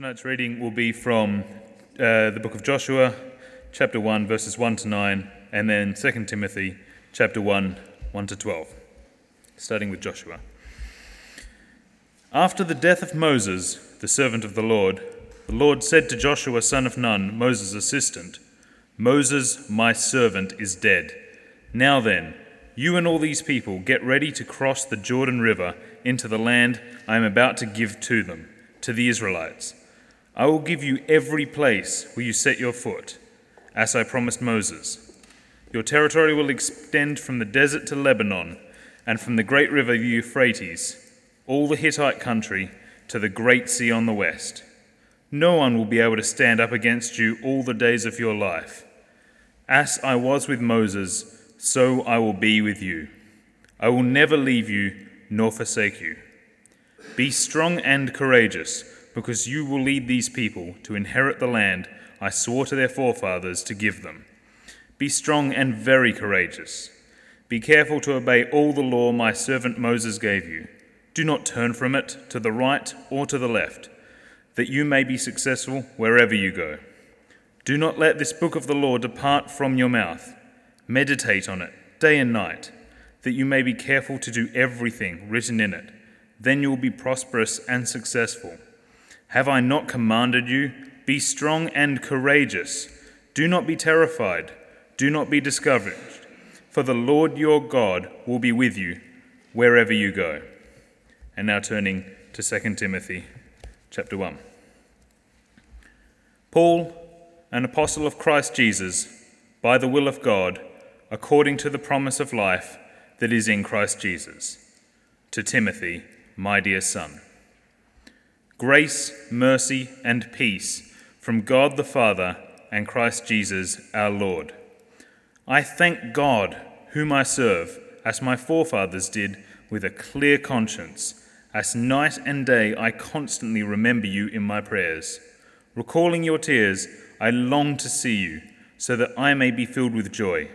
Tonight's reading will be from uh, the book of Joshua, chapter 1, verses 1 to 9, and then 2 Timothy, chapter 1, 1 to 12. Starting with Joshua. After the death of Moses, the servant of the Lord, the Lord said to Joshua, son of Nun, Moses' assistant, Moses, my servant, is dead. Now then, you and all these people get ready to cross the Jordan River into the land I am about to give to them, to the Israelites. I will give you every place where you set your foot, as I promised Moses. Your territory will extend from the desert to Lebanon, and from the great river Euphrates, all the Hittite country, to the great sea on the west. No one will be able to stand up against you all the days of your life. As I was with Moses, so I will be with you. I will never leave you nor forsake you. Be strong and courageous because you will lead these people to inherit the land I swore to their forefathers to give them. Be strong and very courageous. Be careful to obey all the law my servant Moses gave you. Do not turn from it to the right or to the left, that you may be successful wherever you go. Do not let this book of the law depart from your mouth. Meditate on it day and night, that you may be careful to do everything written in it. Then you will be prosperous and successful. Have I not commanded you? Be strong and courageous. Do not be terrified. Do not be discouraged. For the Lord your God will be with you wherever you go. And now turning to 2 Timothy chapter 1. Paul, an apostle of Christ Jesus, by the will of God, according to the promise of life that is in Christ Jesus, to Timothy, my dear son Grace, mercy, and peace from God the Father and Christ Jesus our Lord. I thank God, whom I serve, as my forefathers did, with a clear conscience, as night and day I constantly remember you in my prayers. Recalling your tears, I long to see you, so that I may be filled with joy.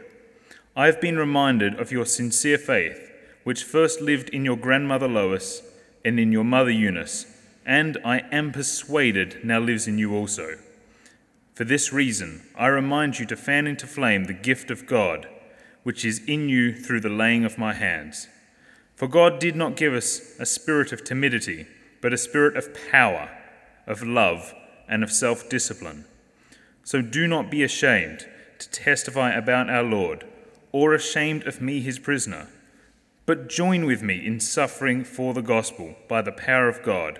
I have been reminded of your sincere faith, which first lived in your grandmother Lois and in your mother Eunice and I am persuaded now lives in you also. For this reason, I remind you to fan into flame the gift of God, which is in you through the laying of my hands. For God did not give us a spirit of timidity, but a spirit of power, of love, and of self discipline. So do not be ashamed to testify about our Lord, or ashamed of me, his prisoner, but join with me in suffering for the gospel by the power of God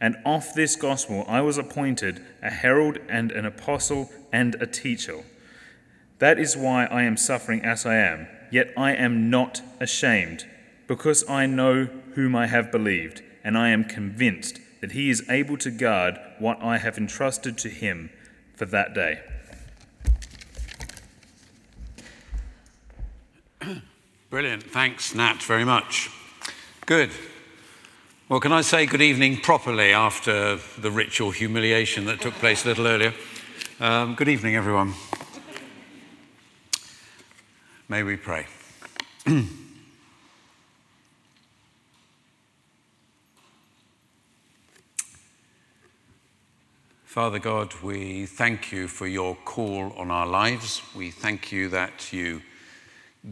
And of this gospel I was appointed a herald and an apostle and a teacher. That is why I am suffering as I am, yet I am not ashamed, because I know whom I have believed, and I am convinced that he is able to guard what I have entrusted to him for that day. Brilliant. Thanks, Nat, very much. Good. Well, can I say good evening properly after the ritual humiliation that took place a little earlier? Um, good evening, everyone. May we pray. Father God, we thank you for your call on our lives. We thank you that you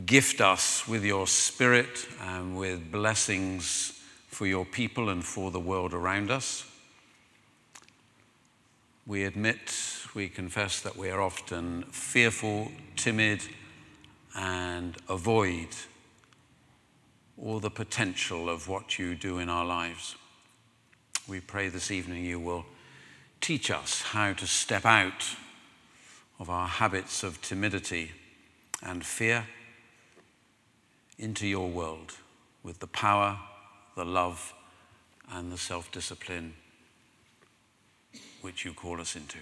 gift us with your spirit and with blessings for your people and for the world around us. We admit, we confess that we are often fearful, timid, and avoid all the potential of what you do in our lives. We pray this evening you will teach us how to step out of our habits of timidity and fear into your world with the power the love, and the self discipline which you call us into.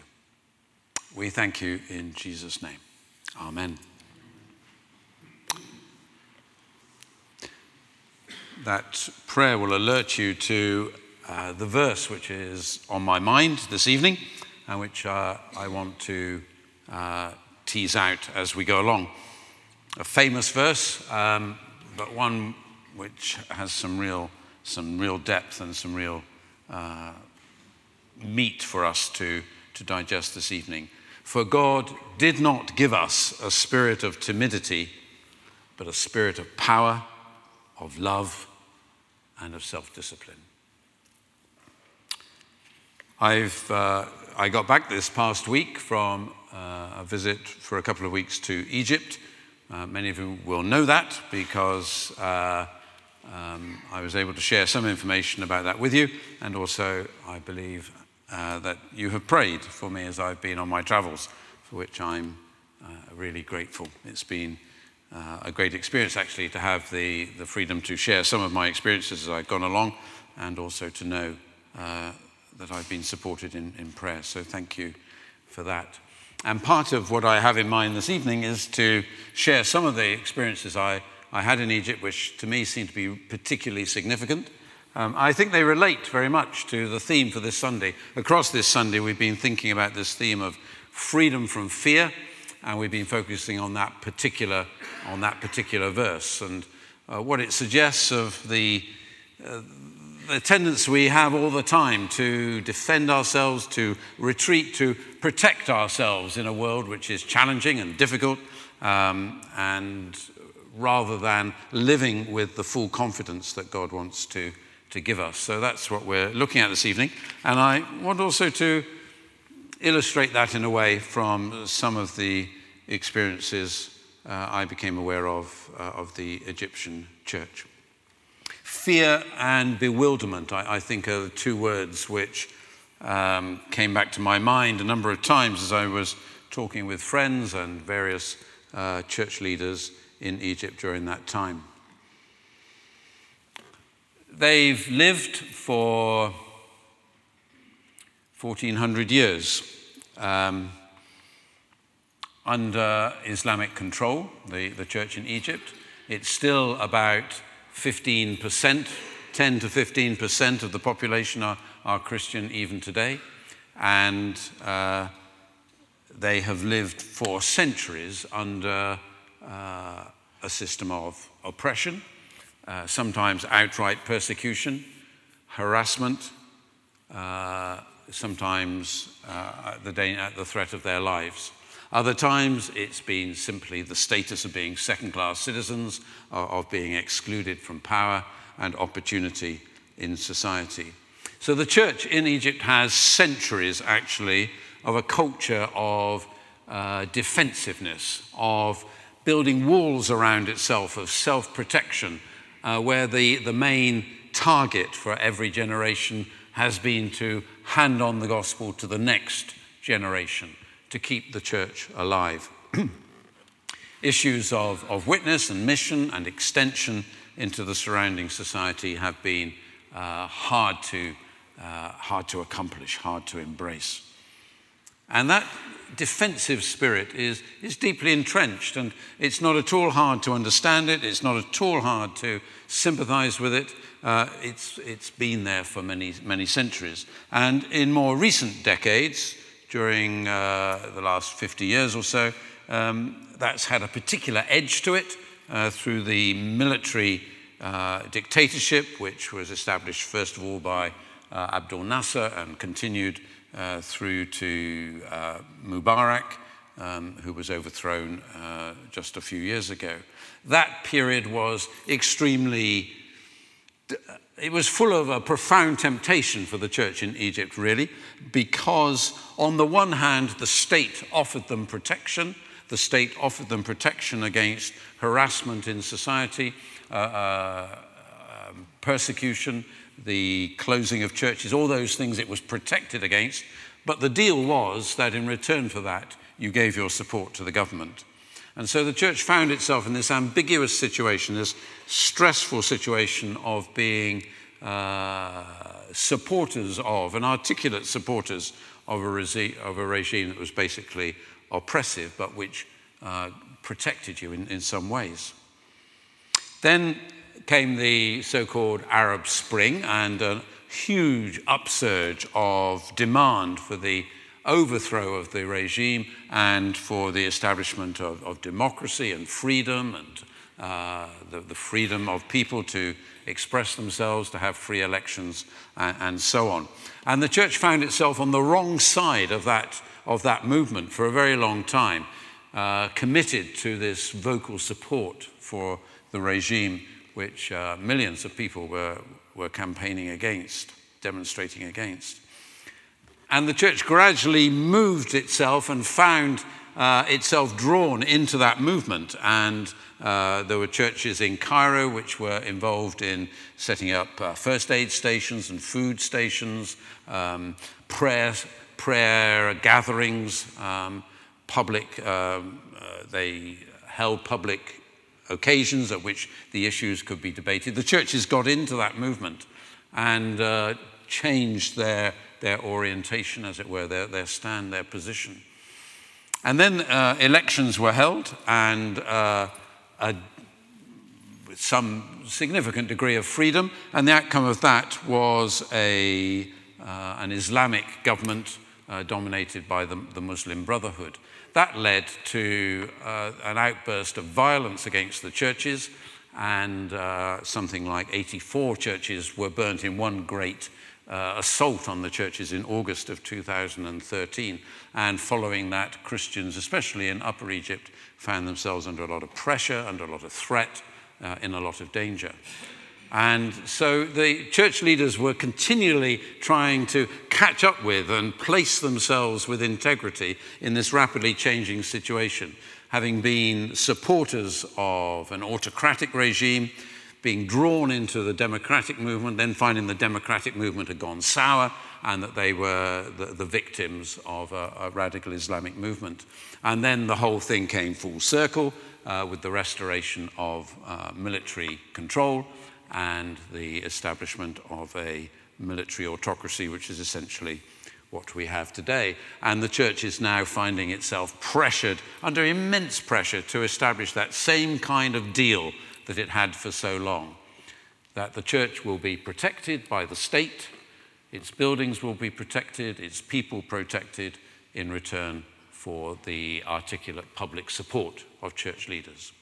We thank you in Jesus' name. Amen. That prayer will alert you to uh, the verse which is on my mind this evening and which uh, I want to uh, tease out as we go along. A famous verse, um, but one which has some real, some real depth and some real uh, meat for us to, to digest this evening. For God did not give us a spirit of timidity, but a spirit of power, of love, and of self discipline. I've, uh, I got back this past week from uh, a visit for a couple of weeks to Egypt. Uh, many of you will know that because uh, um, I was able to share some information about that with you, and also I believe uh, that you have prayed for me as I've been on my travels, for which I'm uh, really grateful. It's been uh, a great experience actually to have the, the freedom to share some of my experiences as I've gone along, and also to know uh, that I've been supported in, in prayer. So thank you for that. And part of what I have in mind this evening is to share some of the experiences I, I had in Egypt, which to me seemed to be particularly significant. Um, I think they relate very much to the theme for this Sunday. Across this Sunday, we've been thinking about this theme of freedom from fear, and we've been focusing on that particular, on that particular verse and uh, what it suggests of the, uh, the tendency we have all the time to defend ourselves, to retreat, to protect ourselves in a world which is challenging and difficult, um, and rather than living with the full confidence that God wants to, to give us. So that's what we're looking at this evening. And I want also to illustrate that in a way from some of the experiences uh, I became aware of uh, of the Egyptian church. Fear and bewilderment, I, I think, are the two words which um, came back to my mind a number of times as I was talking with friends and various uh, church leaders in Egypt during that time. They've lived for 1400 years um, under Islamic control, the, the church in Egypt. It's still about 15%, 10 to 15% of the population are, are Christian even today. And uh, they have lived for centuries under uh, a system of oppression, uh, sometimes outright persecution, harassment, uh, sometimes uh, at, the, at the threat of their lives. Other times, it's been simply the status of being second class citizens, of, of being excluded from power and opportunity in society. So, the church in Egypt has centuries actually of a culture of uh, defensiveness, of building walls around itself, of self protection, uh, where the, the main target for every generation has been to hand on the gospel to the next generation to keep the church alive. Issues of, of witness and mission and extension into the surrounding society have been uh, hard, to, uh, hard to accomplish, hard to embrace. And that defensive spirit is, is deeply entrenched, and it's not at all hard to understand it, it's not at all hard to sympathize with it. Uh, it's, it's been there for many, many centuries. And in more recent decades, during uh, the last 50 years or so. Um, that's had a particular edge to it uh, through the military uh, dictatorship, which was established first of all by uh, Abdul Nasser and continued uh, through to uh, Mubarak, um, who was overthrown just a few years ago. That period was extremely it was full of a profound temptation for the church in Egypt, really, because on the one hand, the state offered them protection. The state offered them protection against harassment in society, uh, uh, um, persecution, the closing of churches, all those things it was protected against. But the deal was that in return for that, you gave your support to the government. And so the church found itself in this ambiguous situation, this stressful situation of being uh, supporters of, and articulate supporters of a, resi- of a regime that was basically oppressive, but which uh, protected you in, in some ways. Then came the so called Arab Spring and a huge upsurge of demand for the overthrow of the regime and for the establishment of, of democracy and freedom and uh, the, the, freedom of people to express themselves, to have free elections, and, and, so on. And the church found itself on the wrong side of that, of that movement for a very long time, uh, committed to this vocal support for the regime, which uh, millions of people were, were campaigning against, demonstrating against. And the church gradually moved itself and found uh, itself drawn into that movement. And uh, there were churches in Cairo which were involved in setting up uh, first aid stations and food stations, um, prayer, prayer gatherings, um, public, um, uh, they held public occasions at which the issues could be debated. The churches got into that movement and uh, changed their, their orientation, as it were, their, their stand, their position. And then uh, elections were held, and uh, a, some significant degree of freedom, and the outcome of that was a, uh, an Islamic government uh, dominated by the, the, Muslim Brotherhood. That led to uh, an outburst of violence against the churches, and uh, something like 84 churches were burnt in one great uh, assault on the churches in August of 2013. And following that, Christians, especially in Upper Egypt, found themselves under a lot of pressure, under a lot of threat, uh, in a lot of danger. And so the church leaders were continually trying to catch up with and place themselves with integrity in this rapidly changing situation, having been supporters of an autocratic regime being drawn into the democratic movement, then finding the democratic movement had gone sour and that they were the, the victims of a, a, radical Islamic movement. And then the whole thing came full circle uh, with the restoration of uh, military control and the establishment of a military autocracy, which is essentially what we have today. And the church is now finding itself pressured, under immense pressure, to establish that same kind of deal that it had for so long. That the church will be protected by the state, its buildings will be protected, its people protected in return for the articulate public support of church leaders.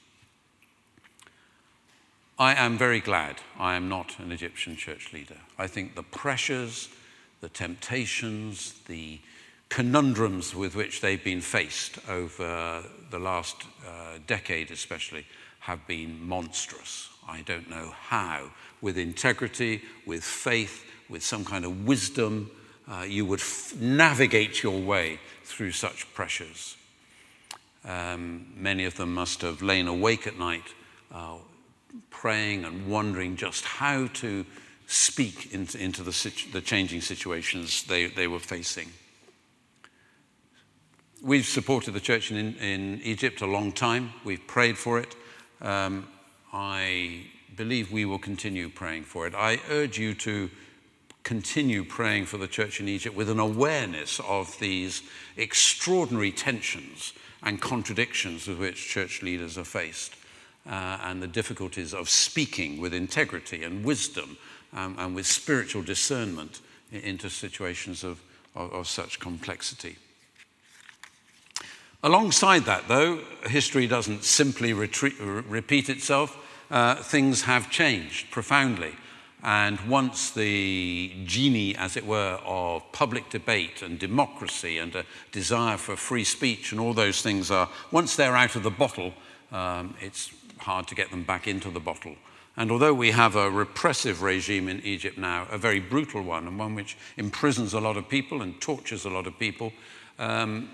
I am very glad I am not an Egyptian church leader. I think the pressures, the temptations, the conundrums with which they've been faced over the last uh, decade, especially, have been monstrous. I don't know how, with integrity, with faith, with some kind of wisdom, uh, you would f- navigate your way through such pressures. Um, many of them must have lain awake at night, uh, praying and wondering just how to speak into, into the, situ- the changing situations they, they were facing. We've supported the church in, in Egypt a long time. We've prayed for it. Um, I believe we will continue praying for it. I urge you to continue praying for the church in Egypt with an awareness of these extraordinary tensions and contradictions with which church leaders are faced, uh, and the difficulties of speaking with integrity and wisdom um, and with spiritual discernment into situations of, of, of such complexity. Alongside that, though, history doesn't simply retreat, repeat itself. Uh, things have changed profoundly. And once the genie, as it were, of public debate and democracy and a desire for free speech and all those things are, once they're out of the bottle, um, it's hard to get them back into the bottle. And although we have a repressive regime in Egypt now, a very brutal one, and one which imprisons a lot of people and tortures a lot of people, um,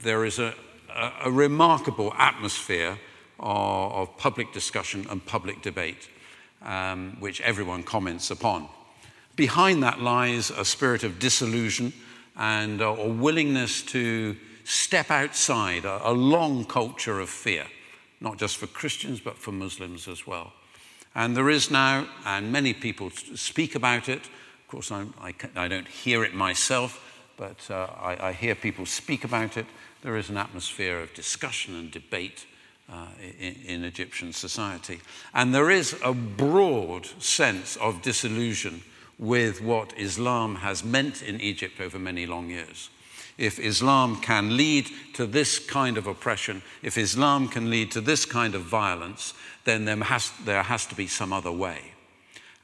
there is a, a, a remarkable atmosphere of, of, public discussion and public debate, um, which everyone comments upon. Behind that lies a spirit of disillusion and a, a willingness to step outside a, a long culture of fear, not just for Christians, but for Muslims as well. And there is now, and many people speak about it. Of course, I, I, I don't hear it myself, but uh, I, I, hear people speak about it. There is an atmosphere of discussion and debate uh, in, in, Egyptian society. And there is a broad sense of disillusion with what Islam has meant in Egypt over many long years. If Islam can lead to this kind of oppression, if Islam can lead to this kind of violence, then there has, there has to be some other way.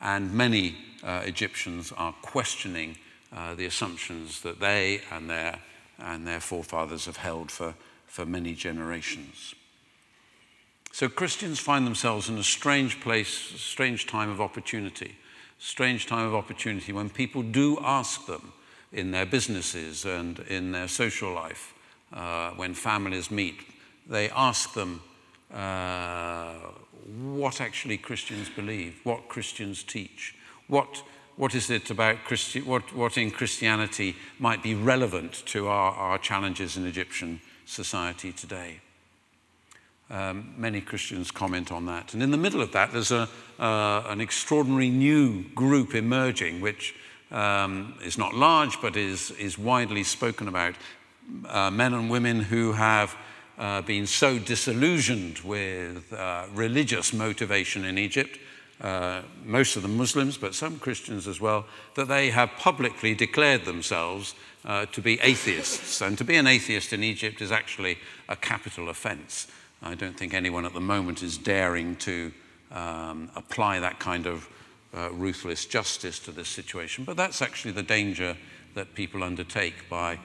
And many uh, Egyptians are questioning uh, the assumptions that they and their, and their forefathers have held for, for many generations. So Christians find themselves in a strange place, a strange time of opportunity, strange time of opportunity when people do ask them in their businesses and in their social life, uh, when families meet, they ask them uh, what actually Christians believe, what Christians teach, what, what is it about Christi- what, what in Christianity might be relevant to our, our challenges in Egyptian society today. Um, many Christians comment on that. And in the middle of that, there's a, uh, an extraordinary new group emerging, which um, is not large but is, is widely spoken about. Uh, men and women who have uh, been so disillusioned with uh, religious motivation in Egypt, uh, most of them Muslims, but some Christians as well, that they have publicly declared themselves uh, to be atheists. And to be an atheist in Egypt is actually a capital offense. I don't think anyone at the moment is daring to um, apply that kind of uh, ruthless justice to this situation. But that's actually the danger that people undertake by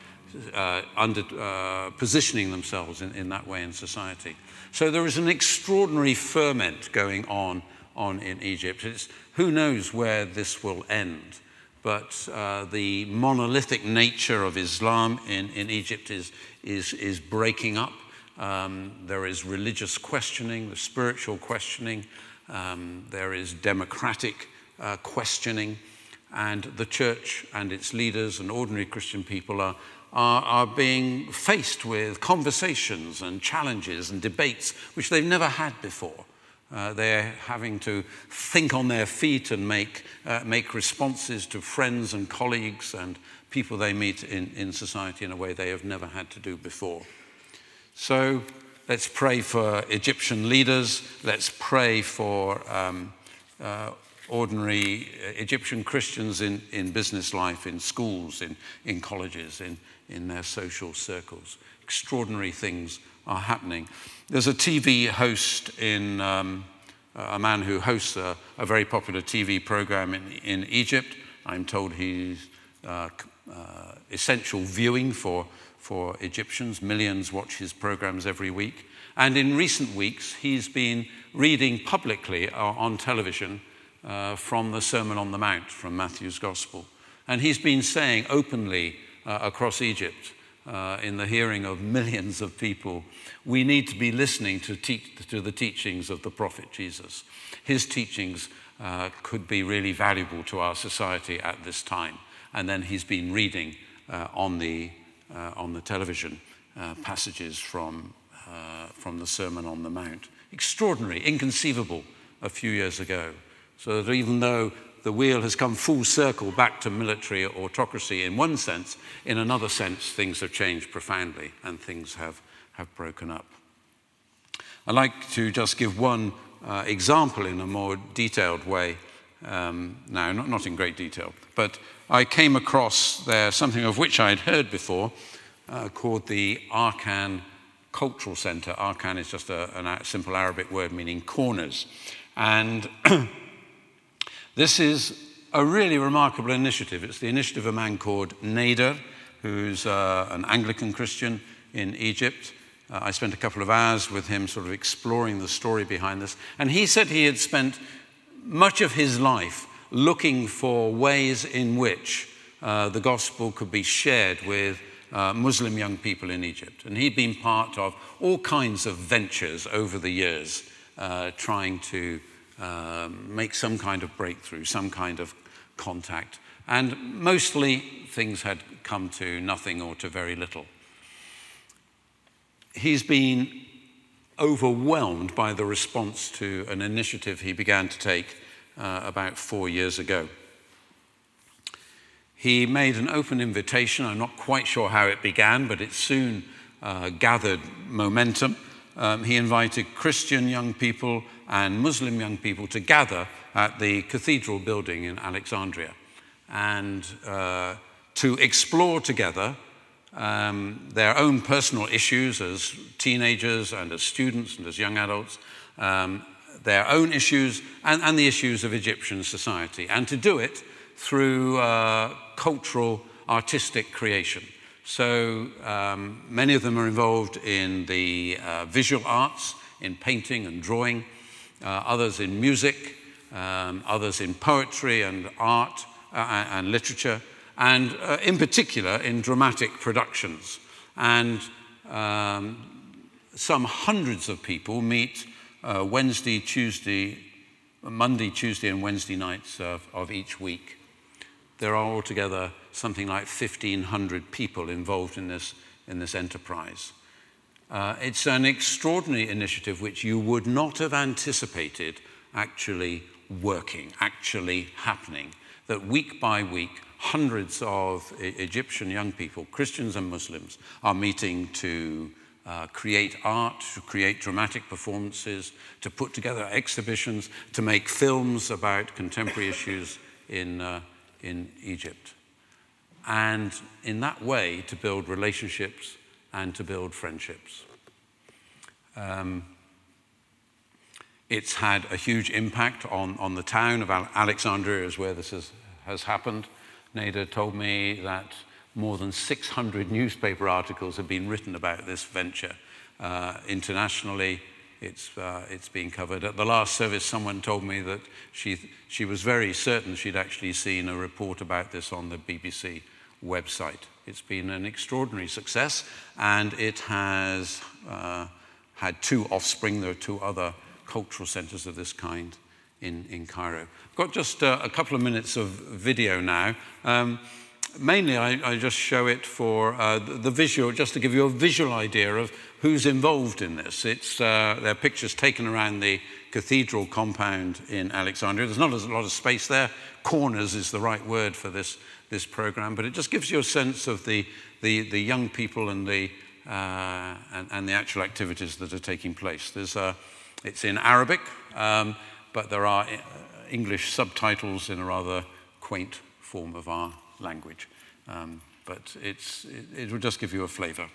uh, under, uh, positioning themselves in, in that way in society. So there is an extraordinary ferment going on, on in Egypt. It's, who knows where this will end? But uh, the monolithic nature of Islam in, in Egypt is, is, is breaking up. Um, there is religious questioning, the spiritual questioning, um, there is democratic uh, questioning, and the church and its leaders and ordinary Christian people are, are, are being faced with conversations and challenges and debates which they've never had before. Uh, they're having to think on their feet and make, uh, make responses to friends and colleagues and people they meet in, in society in a way they have never had to do before. So let's pray for Egyptian leaders. Let's pray for um, uh, ordinary uh, Egyptian Christians in, in business life, in schools, in, in colleges, in, in their social circles. Extraordinary things are happening. There's a TV host in, um, a man who hosts a, a, very popular TV program in, in Egypt. I'm told he's uh, uh, essential viewing for for Egyptians. Millions watch his programs every week. And in recent weeks, he's been reading publicly uh, on television uh, from the Sermon on the Mount from Matthew's Gospel. And he's been saying openly uh, across Egypt, uh, in the hearing of millions of people, we need to be listening to, te- to the teachings of the prophet Jesus. His teachings uh, could be really valuable to our society at this time. And then he's been reading uh, on the on the television passages from, from the Sermon on the Mount. Extraordinary, inconceivable a few years ago. So that even though the wheel has come full circle back to military autocracy in one sense, in another sense, things have changed profoundly and things have, have broken up. I'd like to just give one uh, example in a more detailed way. Um, now, not, not in great detail, but I came across there something of which I'd heard before uh, called the Arkan Cultural Center. Arkan is just a, a simple Arabic word meaning corners. And this is a really remarkable initiative. It's the initiative of a man called Nader, who's uh, an Anglican Christian in Egypt. Uh, I spent a couple of hours with him sort of exploring the story behind this. And he said he had spent much of his life looking for ways in which uh, the gospel could be shared with uh, Muslim young people in Egypt. And he'd been part of all kinds of ventures over the years, uh, trying to uh, make some kind of breakthrough, some kind of contact. And mostly things had come to nothing or to very little. He's been overwhelmed by the response to an initiative he began to take uh, about four years ago. he made an open invitation. I'm not quite sure how it began, but it soon uh, gathered momentum. Um, he invited Christian young people and Muslim young people to gather at the cathedral building in Alexandria and uh, to explore together um, their own personal issues as teenagers and as students and as young adults, um, their own issues and, and, the issues of Egyptian society, and to do it through uh, cultural, artistic creation. So um, many of them are involved in the uh, visual arts, in painting and drawing, uh, others in music, um, others in poetry and art uh, and literature, and uh, in particular in dramatic productions. And um, some hundreds of people meet uh, Wednesday, Tuesday, Monday, Tuesday, and Wednesday nights of, of each week. There are altogether something like 1,500 people involved in this, in this enterprise. Uh, it's an extraordinary initiative which you would not have anticipated actually working, actually happening. That week by week, hundreds of e- Egyptian young people, Christians and Muslims, are meeting to uh, create art, to create dramatic performances, to put together exhibitions, to make films about contemporary issues in, uh, in Egypt. And in that way, to build relationships and to build friendships. Um, it's had a huge impact on, on the town of Alexandria, is where this has, has happened. Nader told me that more than 600 newspaper articles have been written about this venture. Uh, internationally, it's, uh, it's being covered. At the last service, someone told me that she, she was very certain she'd actually seen a report about this on the BBC website. It's been an extraordinary success, and it has uh, had two offspring. There are two other cultural centers of this kind in, in Cairo. I've got just uh, a couple of minutes of video now. Um, mainly, I, I, just show it for uh, the, the, visual, just to give you a visual idea of who's involved in this. It's, uh, there are pictures taken around the cathedral compound in Alexandria. There's not a lot of space there. Corners is the right word for this, this program, but it just gives you a sense of the, the, the young people and the, uh, and, and, the actual activities that are taking place. There's a, it's in Arabic, um, but there are uh, English subtitles in a rather quaint form of our language. Um, but it's, it, it will just give you a flavor.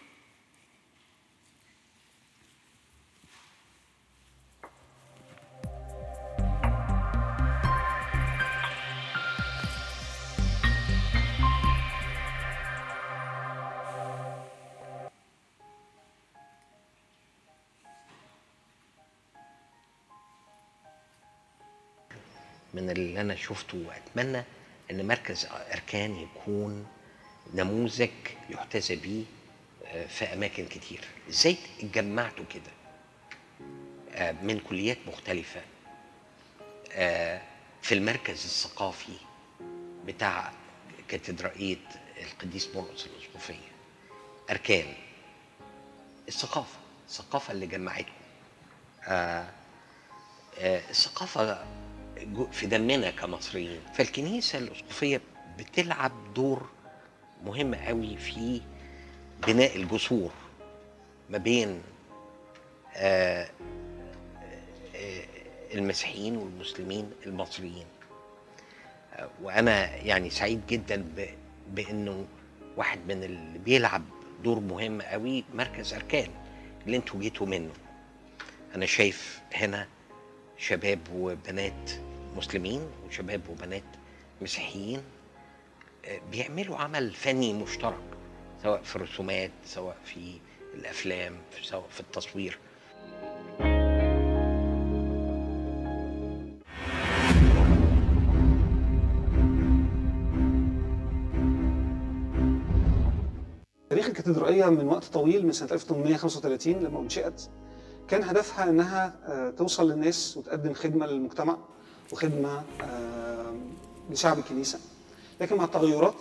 من اللي أنا شفته وأتمنى إن مركز أركان يكون نموذج يحتذى بيه في أماكن كتير. إزاي اتجمعتوا كده؟ من كليات مختلفة. في المركز الثقافي بتاع كاتدرائية القديس مرقس الاسقفيه أركان. الثقافة. الثقافة اللي جمعتكم. الثقافة في دمنا كمصريين. فالكنيسة الأسقفية بتلعب دور مهم قوي في بناء الجسور ما بين المسيحيين والمسلمين المصريين. وأنا يعني سعيد جدا بأنه واحد من اللي بيلعب دور مهم قوي مركز أركان اللي أنتوا جيتوا منه. أنا شايف هنا شباب وبنات مسلمين وشباب وبنات مسيحيين بيعملوا عمل فني مشترك سواء في الرسومات سواء في الأفلام سواء في التصوير. تاريخ الكاتدرائية من وقت طويل من سنة 1835 لما أنشئت كان هدفها انها توصل للناس وتقدم خدمه للمجتمع وخدمه لشعب الكنيسه لكن مع التغيرات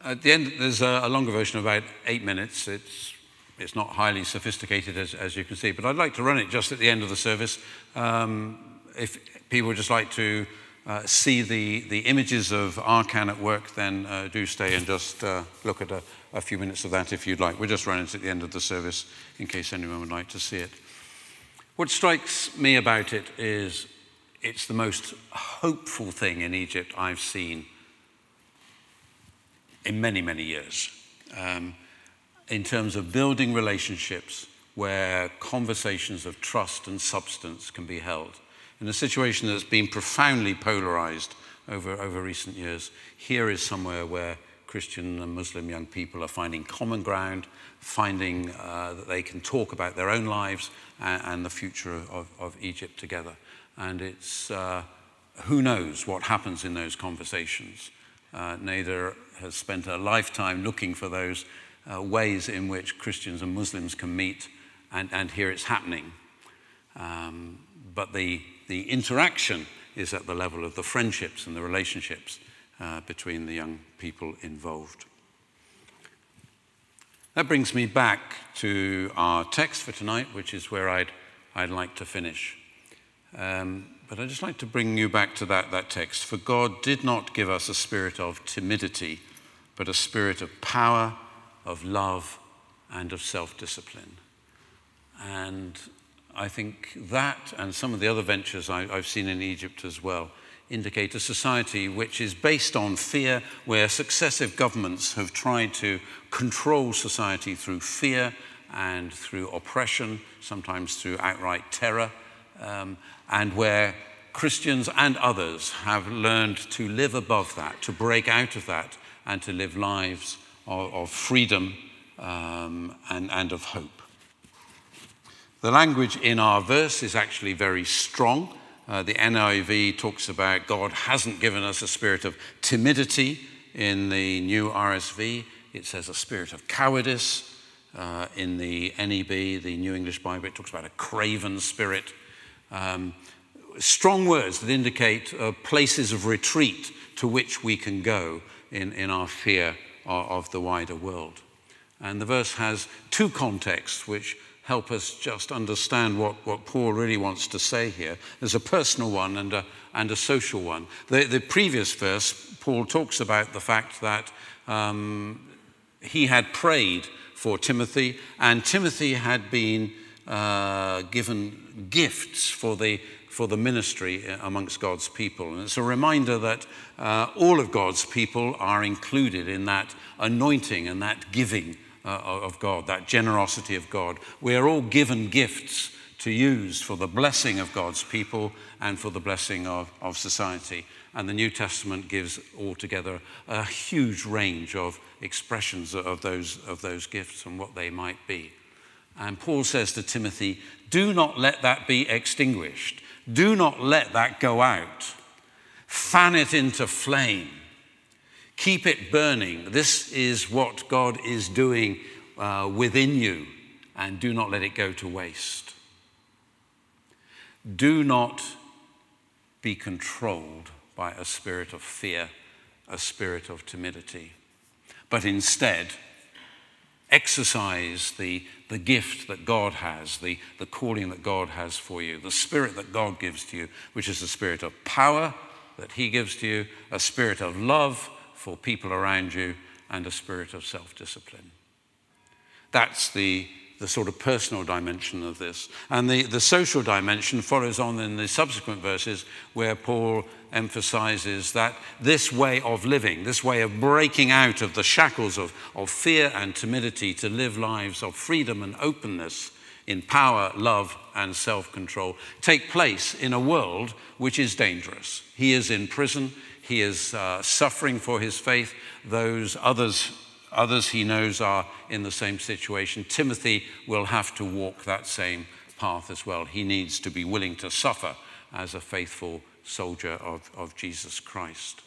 At the end, there's a, longer version of about eight minutes. It's, it's not highly sophisticated, as, as you can see, but I'd like to run it just at the end of the service. Um, if people would just like to uh, see the, the images of Arkan at work, then uh, do stay and just uh, look at a, a few minutes of that if you'd like. We're just running to the end of the service in case anyone would like to see it. What strikes me about it is it's the most hopeful thing in Egypt I've seen in many, many years. Um, in terms of building relationships where conversations of trust and substance can be held. In a situation that's been profoundly polarized over, over recent years, here is somewhere where Christian and Muslim young people are finding common ground, finding uh, that they can talk about their own lives and, and the future of, of, Egypt together. And it's uh, who knows what happens in those conversations. Uh, Nader has spent a lifetime looking for those uh, ways in which Christians and Muslims can meet, and, and here it's happening. Um, but the, the interaction is at the level of the friendships and the relationships uh, between the young people involved. That brings me back to our text for tonight, which is where I'd, I'd like to finish. Um, but I'd just like to bring you back to that, that text. For God did not give us a spirit of timidity, but a spirit of power, of love, and of self discipline. And I think that and some of the other ventures I, have seen in Egypt as well indicate a society which is based on fear, where successive governments have tried to control society through fear and through oppression, sometimes through outright terror, um, and where Christians and others have learned to live above that, to break out of that, and to live lives of, of freedom um, and, and of hope. The language in our verse is actually very strong. Uh, the NIV talks about God hasn't given us a spirit of timidity in the new RSV. It says a spirit of cowardice. Uh, in the NEB, the New English Bible, it talks about a craven spirit. Um, strong words that indicate uh, places of retreat to which we can go in, in our fear of, of the wider world. And the verse has two contexts which help us just understand what, what Paul really wants to say here. There's a personal one and a, and a social one. The, the previous verse, Paul talks about the fact that um, he had prayed for Timothy, and Timothy had been uh, given gifts for the for the ministry amongst God's people. And it's a reminder that uh, all of God's people are included in that anointing and that giving uh, of God, that generosity of God. We are all given gifts to use for the blessing of God's people and for the blessing of, of society. And the New Testament gives altogether a huge range of expressions of those, of those gifts and what they might be. And Paul says to Timothy, Do not let that be extinguished. Do not let that go out. Fan it into flame. Keep it burning. This is what God is doing uh, within you, and do not let it go to waste. Do not be controlled by a spirit of fear, a spirit of timidity, but instead, exercise the, the gift that God has, the, the calling that God has for you, the spirit that God gives to you, which is the spirit of power that He gives to you, a spirit of love for people around you, and a spirit of self discipline. That's the, the sort of personal dimension of this. And the, the social dimension follows on in the subsequent verses where Paul emphasizes that this way of living, this way of breaking out of the shackles of, of fear and timidity to live lives of freedom and openness in power, love, and self control, take place in a world which is dangerous. He is in prison, he is uh, suffering for his faith. Those others, others he knows are in the same situation. Timothy will have to walk that same path as well. He needs to be willing to suffer as a faithful soldier of, of Jesus Christ.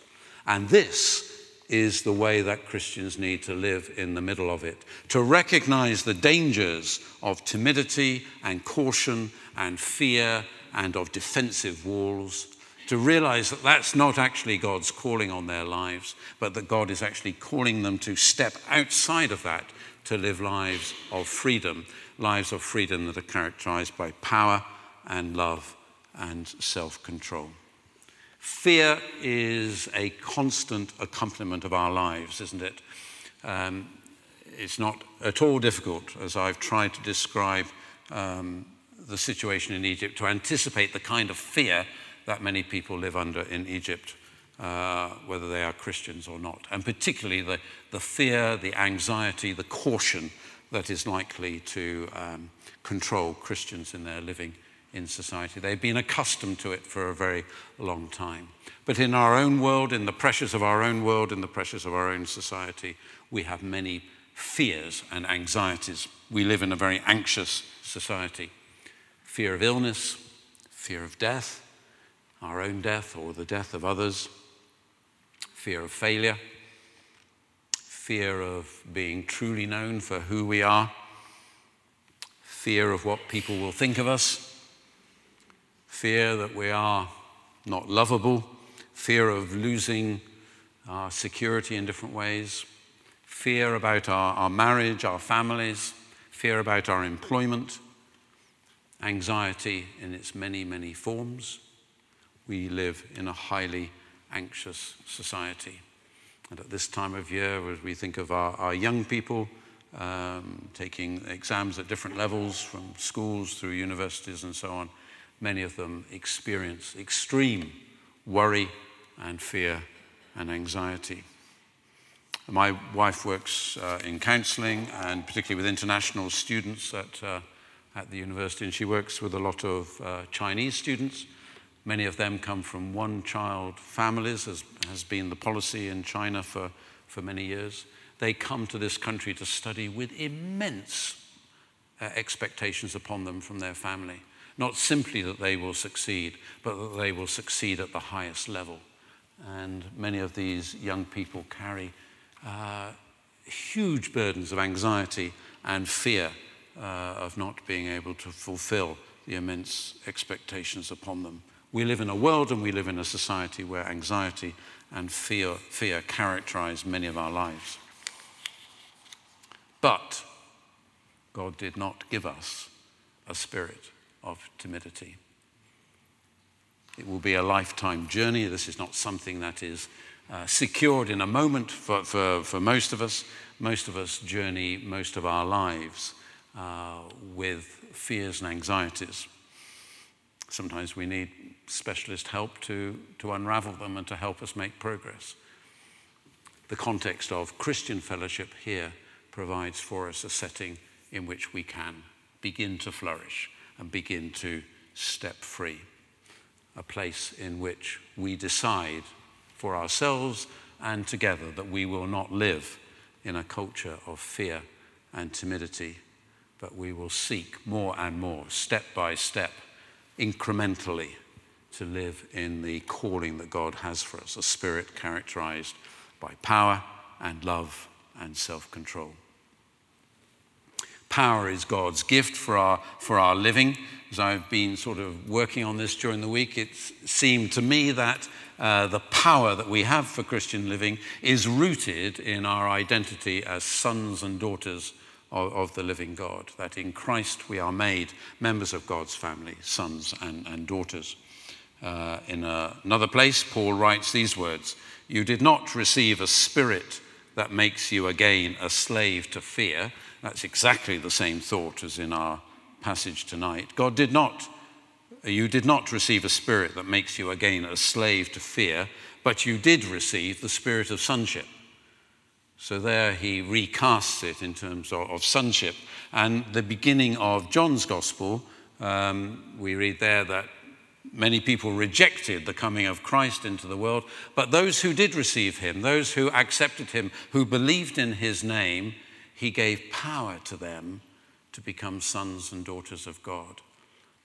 And this is the way that Christians need to live in the middle of it to recognize the dangers of timidity and caution and fear and of defensive walls. To realize that that's not actually God's calling on their lives, but that God is actually calling them to step outside of that to live lives of freedom, lives of freedom that are characterized by power and love and self control. Fear is a constant accompaniment of our lives, isn't it? Um, it's not at all difficult, as I've tried to describe um, the situation in Egypt, to anticipate the kind of fear that many people live under in Egypt, uh, whether they are Christians or not. And particularly the, the fear, the anxiety, the caution that is likely to um, control Christians in their living in society. They've been accustomed to it for a very long time. But in our own world, in the pressures of our own world, in the pressures of our own society, we have many fears and anxieties. We live in a very anxious society. Fear of illness, fear of death, our own death or the death of others, fear of failure, fear of being truly known for who we are, fear of what people will think of us, fear that we are not lovable, fear of losing our security in different ways, fear about our, our marriage, our families, fear about our employment, anxiety in its many, many forms. We live in a highly anxious society. And at this time of year, as we think of our, our young people um, taking exams at different levels, from schools through universities and so on, many of them experience extreme worry and fear and anxiety. My wife works uh, in counseling and particularly with international students at, uh, at the university, and she works with a lot of uh, Chinese students. Many of them come from one child families, as has been the policy in China for, for many years. They come to this country to study with immense uh, expectations upon them from their family. Not simply that they will succeed, but that they will succeed at the highest level. And many of these young people carry uh, huge burdens of anxiety and fear uh, of not being able to fulfill the immense expectations upon them. We live in a world and we live in a society where anxiety and fear, fear characterize many of our lives. But God did not give us a spirit of timidity. It will be a lifetime journey. This is not something that is uh, secured in a moment for, for, for most of us. Most of us journey most of our lives uh, with fears and anxieties. Sometimes we need specialist help to, to unravel them and to help us make progress. The context of Christian fellowship here provides for us a setting in which we can begin to flourish and begin to step free. A place in which we decide for ourselves and together that we will not live in a culture of fear and timidity, but we will seek more and more, step by step, incrementally, to live in the calling that God has for us, a spirit characterized by power and love and self control. Power is God's gift for our, for our living. As I've been sort of working on this during the week, it seemed to me that uh, the power that we have for Christian living is rooted in our identity as sons and daughters of, of the living God. That in Christ we are made members of God's family, sons and, and daughters. Uh, in a, another place, Paul writes these words You did not receive a spirit that makes you again a slave to fear that's exactly the same thought as in our passage tonight. God did not, you did not receive a spirit that makes you again a slave to fear, but you did receive the spirit of sonship. So there he recasts it in terms of, of sonship. And the beginning of John's gospel, um, we read there that many people rejected the coming of Christ into the world, but those who did receive him, those who accepted him, who believed in his name, he gave power to them to become sons and daughters of God.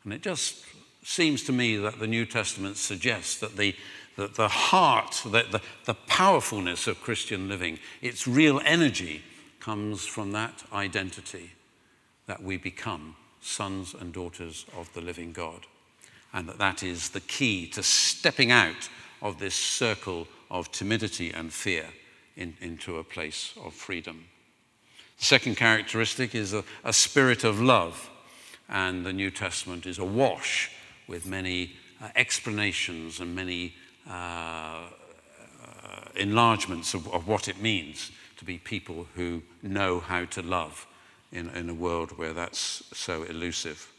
And it just seems to me that the New Testament suggests that the, that the heart, that the, the powerfulness of Christian living, its real energy comes from that identity that we become sons and daughters of the living God. And that that is the key to stepping out of this circle of timidity and fear in, into a place of freedom. The second characteristic is a, a spirit of love, and the New Testament is awash with many uh, explanations and many uh, enlargements of, of, what it means to be people who know how to love in, in a world where that's so elusive.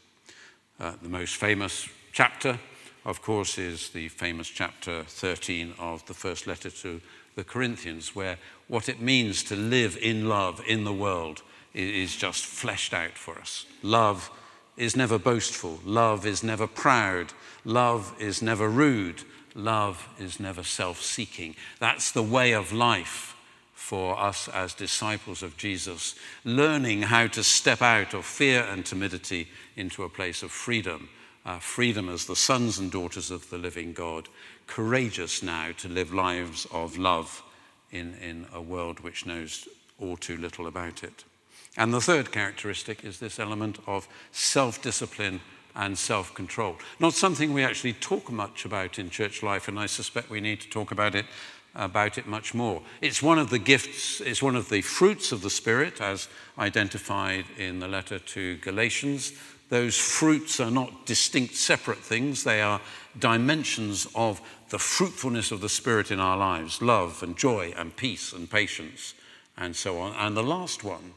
Uh, the most famous chapter, of course, is the famous chapter 13 of the first letter to the Corinthians, where what it means to live in love in the world is just fleshed out for us. Love is never boastful, love is never proud, love is never rude, love is never self seeking. That's the way of life for us as disciples of Jesus, learning how to step out of fear and timidity into a place of freedom. Uh, freedom as the sons and daughters of the living God, courageous now to live lives of love in, in a world which knows all too little about it. And the third characteristic is this element of self discipline and self control. Not something we actually talk much about in church life, and I suspect we need to talk about it about it much more. It's one of the gifts, it's one of the fruits of the Spirit, as identified in the letter to Galatians. Those fruits are not distinct, separate things, they are dimensions of the fruitfulness of the Spirit in our lives love and joy and peace and patience and so on. And the last one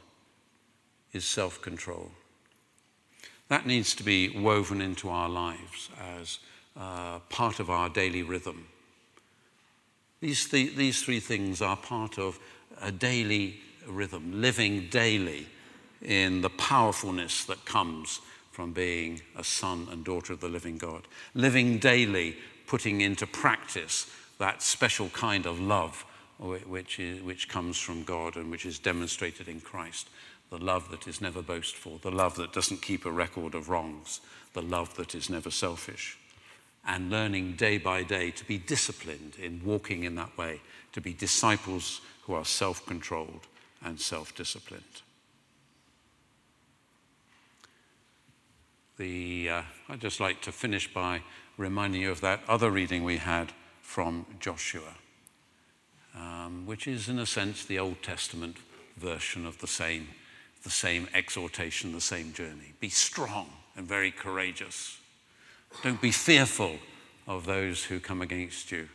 is self control. That needs to be woven into our lives as uh, part of our daily rhythm. These, th- these three things are part of a daily rhythm, living daily in the powerfulness that comes from being a son and daughter of the living God, living daily, putting into practice that special kind of love which, is, which comes from God and which is demonstrated in Christ. The love that is never boastful, the love that doesn't keep a record of wrongs, the love that is never selfish, and learning day by day to be disciplined in walking in that way, to be disciples who are self controlled and self disciplined. The, uh, I'd just like to finish by reminding you of that other reading we had from Joshua, um, which is, in a sense, the Old Testament version of the same the same exhortation, the same journey. Be strong and very courageous. Don't be fearful of those who come against you.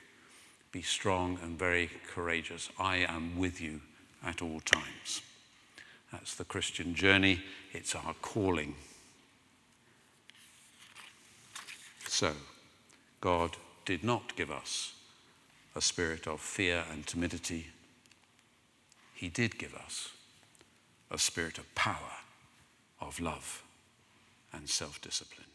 Be strong and very courageous. I am with you at all times. That's the Christian journey, it's our calling. So, God did not give us a spirit of fear and timidity. He did give us a spirit of power, of love, and self discipline.